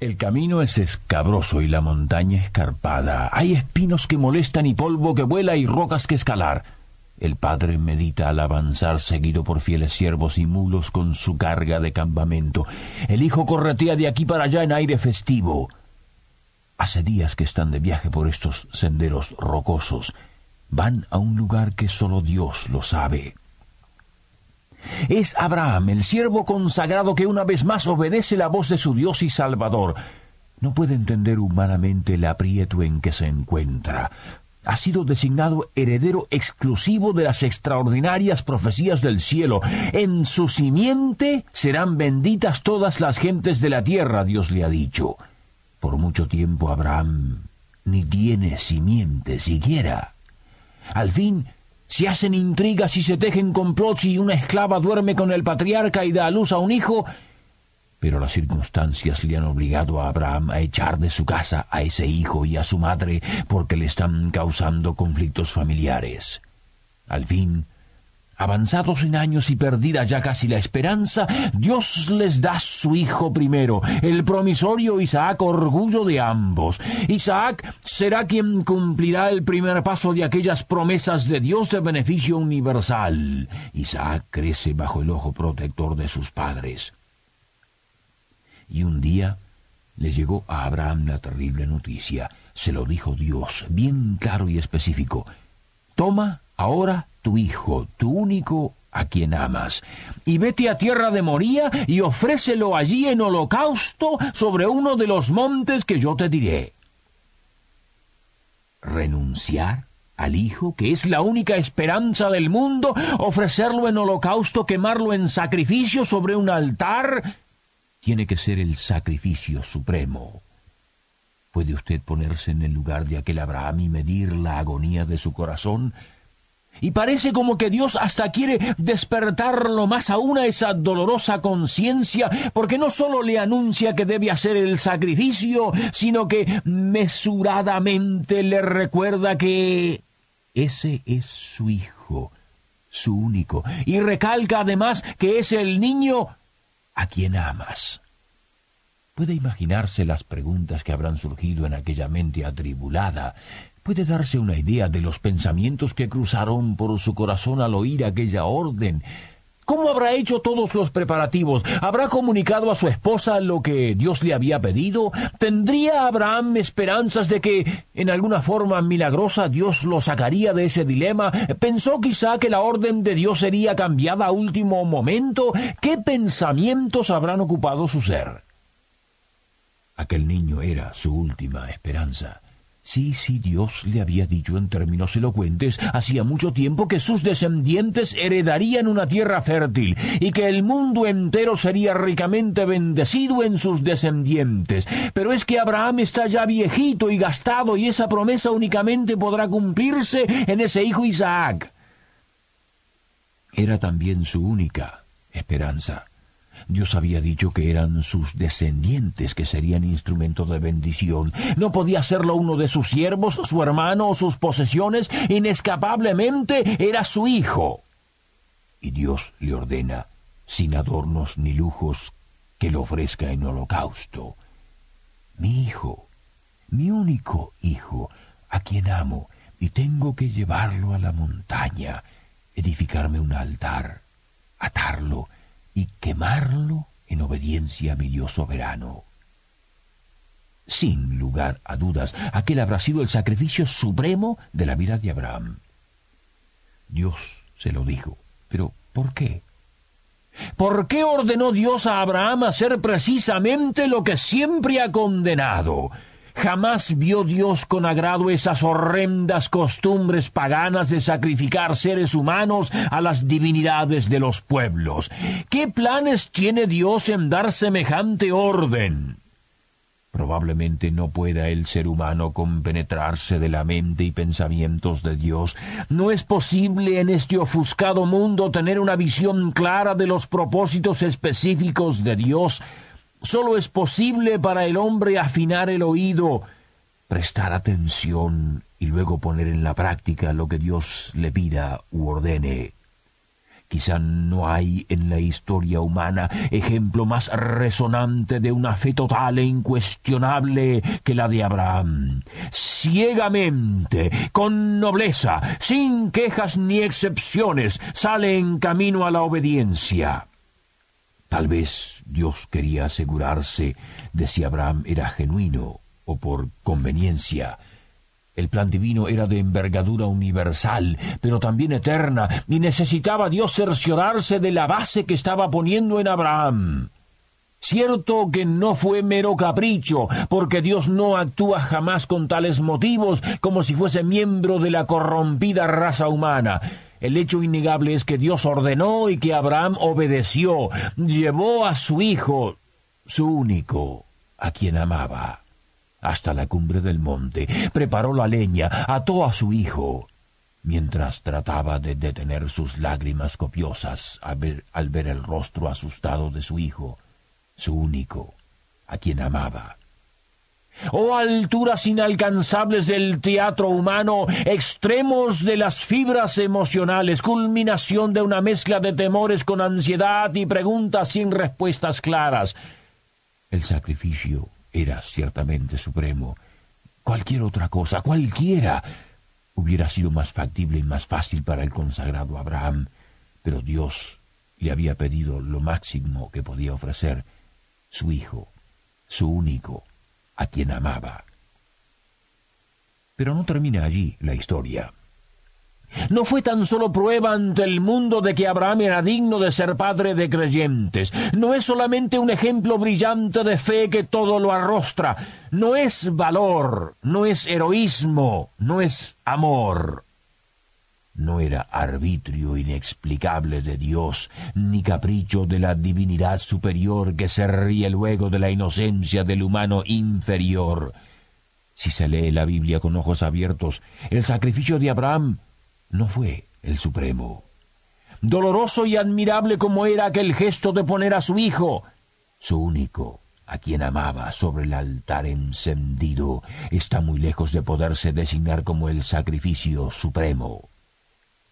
El camino es escabroso y la montaña escarpada. Hay espinos que molestan y polvo que vuela y rocas que escalar. El padre medita al avanzar seguido por fieles siervos y mulos con su carga de campamento. El hijo corretea de aquí para allá en aire festivo. Hace días que están de viaje por estos senderos rocosos. Van a un lugar que solo Dios lo sabe. Es Abraham, el siervo consagrado que una vez más obedece la voz de su Dios y Salvador. No puede entender humanamente el aprieto en que se encuentra. Ha sido designado heredero exclusivo de las extraordinarias profecías del cielo. En su simiente serán benditas todas las gentes de la tierra, Dios le ha dicho. Por mucho tiempo Abraham ni tiene simiente siquiera. Al fin si hacen intrigas y se tejen complots y una esclava duerme con el patriarca y da a luz a un hijo, pero las circunstancias le han obligado a Abraham a echar de su casa a ese hijo y a su madre porque le están causando conflictos familiares. Al fin, Avanzados en años y perdida ya casi la esperanza, Dios les da su hijo primero, el promisorio Isaac, orgullo de ambos. Isaac será quien cumplirá el primer paso de aquellas promesas de Dios de beneficio universal. Isaac crece bajo el ojo protector de sus padres. Y un día le llegó a Abraham la terrible noticia. Se lo dijo Dios, bien claro y específico. Toma ahora tu hijo, tu único a quien amas, y vete a tierra de Moría y ofrécelo allí en holocausto sobre uno de los montes que yo te diré. Renunciar al hijo, que es la única esperanza del mundo, ofrecerlo en holocausto, quemarlo en sacrificio sobre un altar, tiene que ser el sacrificio supremo. ¿Puede usted ponerse en el lugar de aquel Abraham y medir la agonía de su corazón? Y parece como que Dios hasta quiere despertarlo más aún a esa dolorosa conciencia, porque no sólo le anuncia que debe hacer el sacrificio, sino que mesuradamente le recuerda que ese es su hijo, su único, y recalca además que es el niño a quien amas. Puede imaginarse las preguntas que habrán surgido en aquella mente atribulada, puede darse una idea de los pensamientos que cruzaron por su corazón al oír aquella orden. ¿Cómo habrá hecho todos los preparativos? ¿Habrá comunicado a su esposa lo que Dios le había pedido? ¿Tendría Abraham esperanzas de que, en alguna forma milagrosa, Dios lo sacaría de ese dilema? ¿Pensó quizá que la orden de Dios sería cambiada a último momento? ¿Qué pensamientos habrán ocupado su ser? Aquel niño era su última esperanza. Sí, sí, Dios le había dicho en términos elocuentes hacía mucho tiempo que sus descendientes heredarían una tierra fértil y que el mundo entero sería ricamente bendecido en sus descendientes. Pero es que Abraham está ya viejito y gastado y esa promesa únicamente podrá cumplirse en ese hijo Isaac. Era también su única esperanza. Dios había dicho que eran sus descendientes que serían instrumento de bendición. No podía serlo uno de sus siervos, su hermano o sus posesiones. Inescapablemente era su hijo. Y Dios le ordena, sin adornos ni lujos, que lo ofrezca en holocausto. Mi hijo, mi único hijo, a quien amo, y tengo que llevarlo a la montaña, edificarme un altar, atarlo, y quemarlo en obediencia a mi Dios soberano. Sin lugar a dudas, aquel habrá sido el sacrificio supremo de la vida de Abraham. Dios se lo dijo, pero ¿por qué? ¿Por qué ordenó Dios a Abraham hacer precisamente lo que siempre ha condenado? Jamás vio Dios con agrado esas horrendas costumbres paganas de sacrificar seres humanos a las divinidades de los pueblos. ¿Qué planes tiene Dios en dar semejante orden? Probablemente no pueda el ser humano compenetrarse de la mente y pensamientos de Dios. No es posible en este ofuscado mundo tener una visión clara de los propósitos específicos de Dios. Solo es posible para el hombre afinar el oído, prestar atención y luego poner en la práctica lo que Dios le pida u ordene. Quizá no hay en la historia humana ejemplo más resonante de una fe total e incuestionable que la de Abraham. Ciegamente, con nobleza, sin quejas ni excepciones, sale en camino a la obediencia. Tal vez Dios quería asegurarse de si Abraham era genuino o por conveniencia el plan divino era de envergadura universal, pero también eterna, y necesitaba Dios cerciorarse de la base que estaba poniendo en Abraham. Cierto que no fue mero capricho, porque Dios no actúa jamás con tales motivos como si fuese miembro de la corrompida raza humana. El hecho innegable es que Dios ordenó y que Abraham obedeció, llevó a su hijo, su único, a quien amaba hasta la cumbre del monte, preparó la leña, ató a su hijo, mientras trataba de detener sus lágrimas copiosas al ver, el rostro asustado de su hijo, su único, a quien amaba. Oh alturas inalcanzables del teatro humano, extremos de las fibras emocionales, culminación de una mezcla de temores con ansiedad y preguntas sin respuestas claras. El sacrificio era ciertamente supremo. Cualquier otra cosa, cualquiera, hubiera sido más factible y más fácil para el consagrado Abraham, pero Dios le había pedido lo máximo que podía ofrecer, su hijo, su único, a quien amaba. Pero no termina allí la historia. No fue tan solo prueba ante el mundo de que Abraham era digno de ser padre de creyentes. No es solamente un ejemplo brillante de fe que todo lo arrostra. No es valor, no es heroísmo, no es amor. No era arbitrio inexplicable de Dios, ni capricho de la divinidad superior que se ríe luego de la inocencia del humano inferior. Si se lee la Biblia con ojos abiertos, el sacrificio de Abraham no fue el Supremo. Doloroso y admirable como era aquel gesto de poner a su hijo, su único, a quien amaba sobre el altar encendido, está muy lejos de poderse designar como el sacrificio supremo.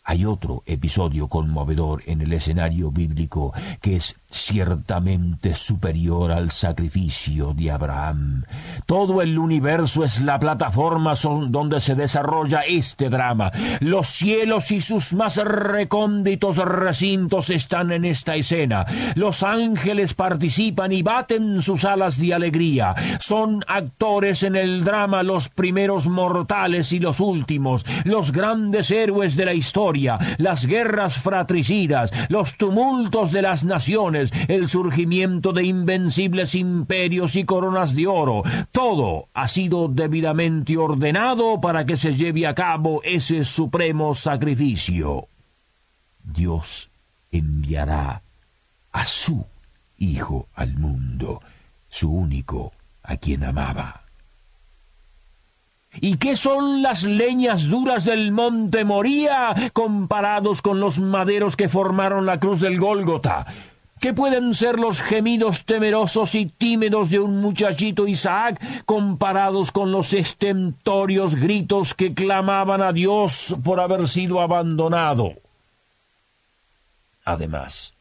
Hay otro episodio conmovedor en el escenario bíblico que es ciertamente superior al sacrificio de Abraham. Todo el universo es la plataforma donde se desarrolla este drama. Los cielos y sus más recónditos recintos están en esta escena. Los ángeles participan y baten sus alas de alegría. Son actores en el drama los primeros mortales y los últimos, los grandes héroes de la las guerras fratricidas, los tumultos de las naciones, el surgimiento de invencibles imperios y coronas de oro. Todo ha sido debidamente ordenado para que se lleve a cabo ese supremo sacrificio. Dios enviará a su Hijo al mundo, su único a quien amaba. ¿Y qué son las leñas duras del monte Moría comparados con los maderos que formaron la cruz del Gólgota? ¿Qué pueden ser los gemidos temerosos y tímidos de un muchachito Isaac comparados con los estentorios gritos que clamaban a Dios por haber sido abandonado? Además,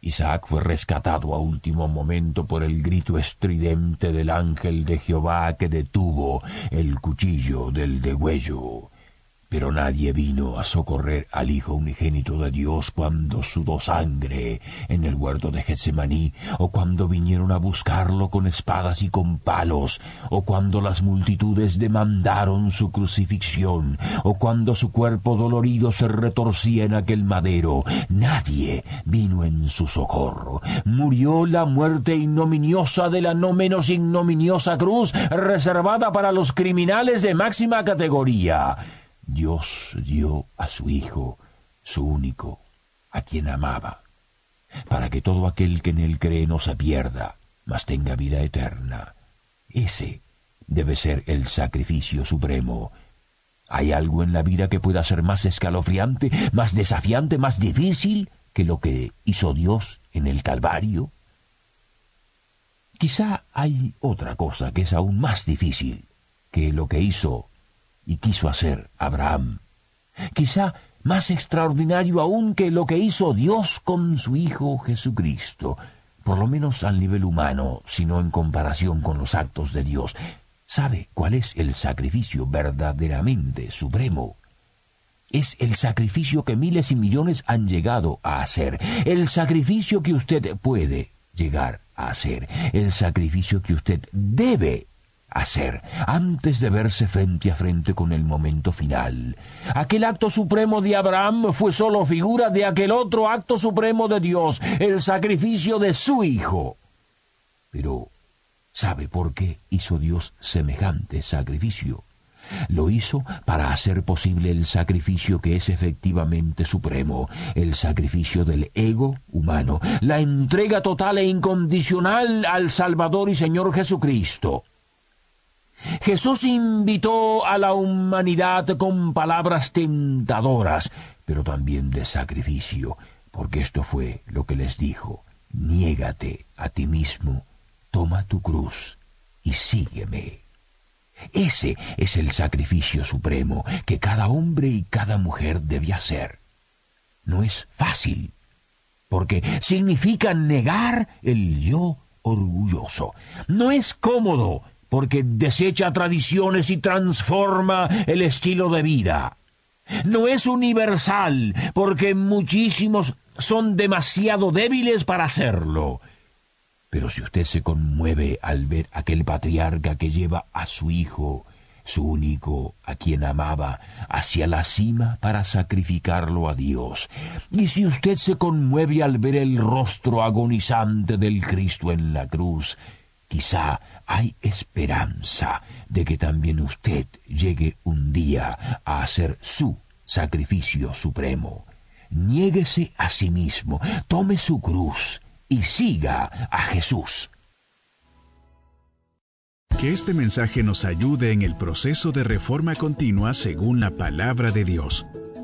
Isaac fue rescatado a último momento por el grito estridente del ángel de Jehová que detuvo el cuchillo del degüello. Pero nadie vino a socorrer al Hijo unigénito de Dios cuando sudó sangre en el huerto de Getsemaní, o cuando vinieron a buscarlo con espadas y con palos, o cuando las multitudes demandaron su crucifixión, o cuando su cuerpo dolorido se retorcía en aquel madero. Nadie vino en su socorro. Murió la muerte ignominiosa de la no menos ignominiosa cruz reservada para los criminales de máxima categoría. Dios dio a su Hijo, su único, a quien amaba, para que todo aquel que en él cree no se pierda, mas tenga vida eterna. Ese debe ser el sacrificio supremo. ¿Hay algo en la vida que pueda ser más escalofriante, más desafiante, más difícil que lo que hizo Dios en el Calvario? Quizá hay otra cosa que es aún más difícil que lo que hizo y quiso hacer Abraham. Quizá más extraordinario aún que lo que hizo Dios con su Hijo Jesucristo, por lo menos al nivel humano, sino en comparación con los actos de Dios. ¿Sabe cuál es el sacrificio verdaderamente supremo? Es el sacrificio que miles y millones han llegado a hacer, el sacrificio que usted puede llegar a hacer, el sacrificio que usted debe hacer antes de verse frente a frente con el momento final. Aquel acto supremo de Abraham fue solo figura de aquel otro acto supremo de Dios, el sacrificio de su Hijo. Pero, ¿sabe por qué hizo Dios semejante sacrificio? Lo hizo para hacer posible el sacrificio que es efectivamente supremo, el sacrificio del ego humano, la entrega total e incondicional al Salvador y Señor Jesucristo. Jesús invitó a la humanidad con palabras tentadoras, pero también de sacrificio, porque esto fue lo que les dijo, niégate a ti mismo, toma tu cruz y sígueme. Ese es el sacrificio supremo que cada hombre y cada mujer debe hacer. No es fácil, porque significa negar el yo orgulloso. No es cómodo, porque desecha tradiciones y transforma el estilo de vida. No es universal, porque muchísimos son demasiado débiles para hacerlo. Pero si usted se conmueve al ver aquel patriarca que lleva a su hijo, su único, a quien amaba, hacia la cima para sacrificarlo a Dios, y si usted se conmueve al ver el rostro agonizante del Cristo en la cruz, quizá hay esperanza de que también usted llegue un día a hacer su sacrificio supremo. Niéguese a sí mismo, tome su cruz y siga a Jesús. Que este mensaje nos ayude en el proceso de reforma continua según la palabra de Dios.